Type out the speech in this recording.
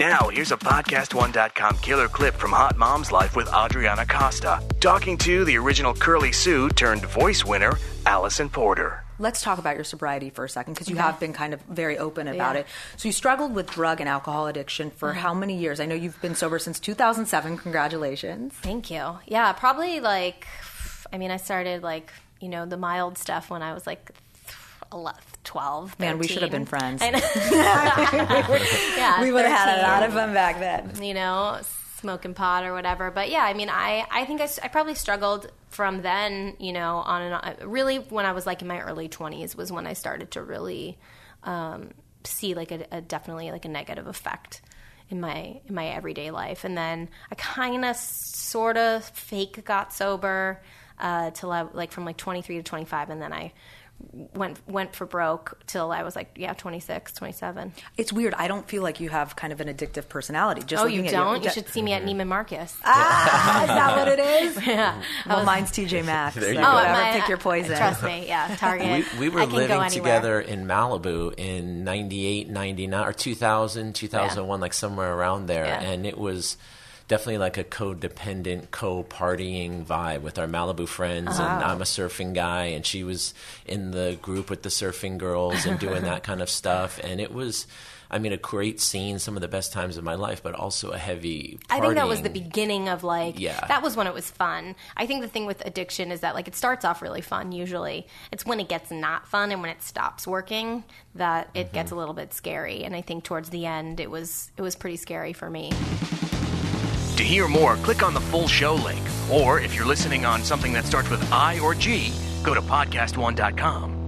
Now, here's a PodcastOne.com killer clip from Hot Mom's Life with Adrianna Costa, talking to the original Curly Sue turned voice winner, Alisan Porter. Let's talk about your sobriety for a second because you have been kind of very open about Yeah. it. So you struggled with drug and alcohol addiction for mm-hmm. how many years? I know you've been sober since 2007. Congratulations. Thank you. Yeah, probably like, I mean, I started like, you know, the mild stuff when I was like 11, 12. Man, we should have been friends. Yeah, we would have had a lot of fun back then. you know, smoking pot or whatever. But yeah, I mean, I, I think i, I probably struggled from then, you know, on and on. Really, when I was like in my early 20s was when I started to really um, see like a, a definitely like a negative effect in my in my everyday life. And then I kind of sort of fake got sober uh, till I like from like 23 to 25, and then I went went for broke till I was like yeah 26, 27. It's weird. I don't feel like you have kind of an addictive personality. Just oh, you don't? You Ju- should see me at Neiman Marcus. Ah, is that what it is? yeah. Well, mine's TJ Maxx. There you so go. whatever, my- pick your poison. Trust me, yeah. Target. we, we were I can living anywhere. together in Malibu in 98, 99, or 2000, 2001, like somewhere around there. Yeah. And it was definitely like a codependent, co partying vibe with our Malibu friends. Oh. And I'm a surfing guy, and she was in the group with the surfing girls and doing that kind of stuff. And it was. I mean, a great scene, some of the best times of my life, but also a heavy. I think that was the beginning of like Yeah. that was when it was fun. I think the thing with addiction is that like it starts off really fun usually. It's when it gets not fun and when it stops working that it Mm-hmm. gets a little bit scary and I think towards the end it was it was pretty scary for me. To hear more, click on the full show link. Or if you're listening on something that starts with I or G, go to PodcastOne.com.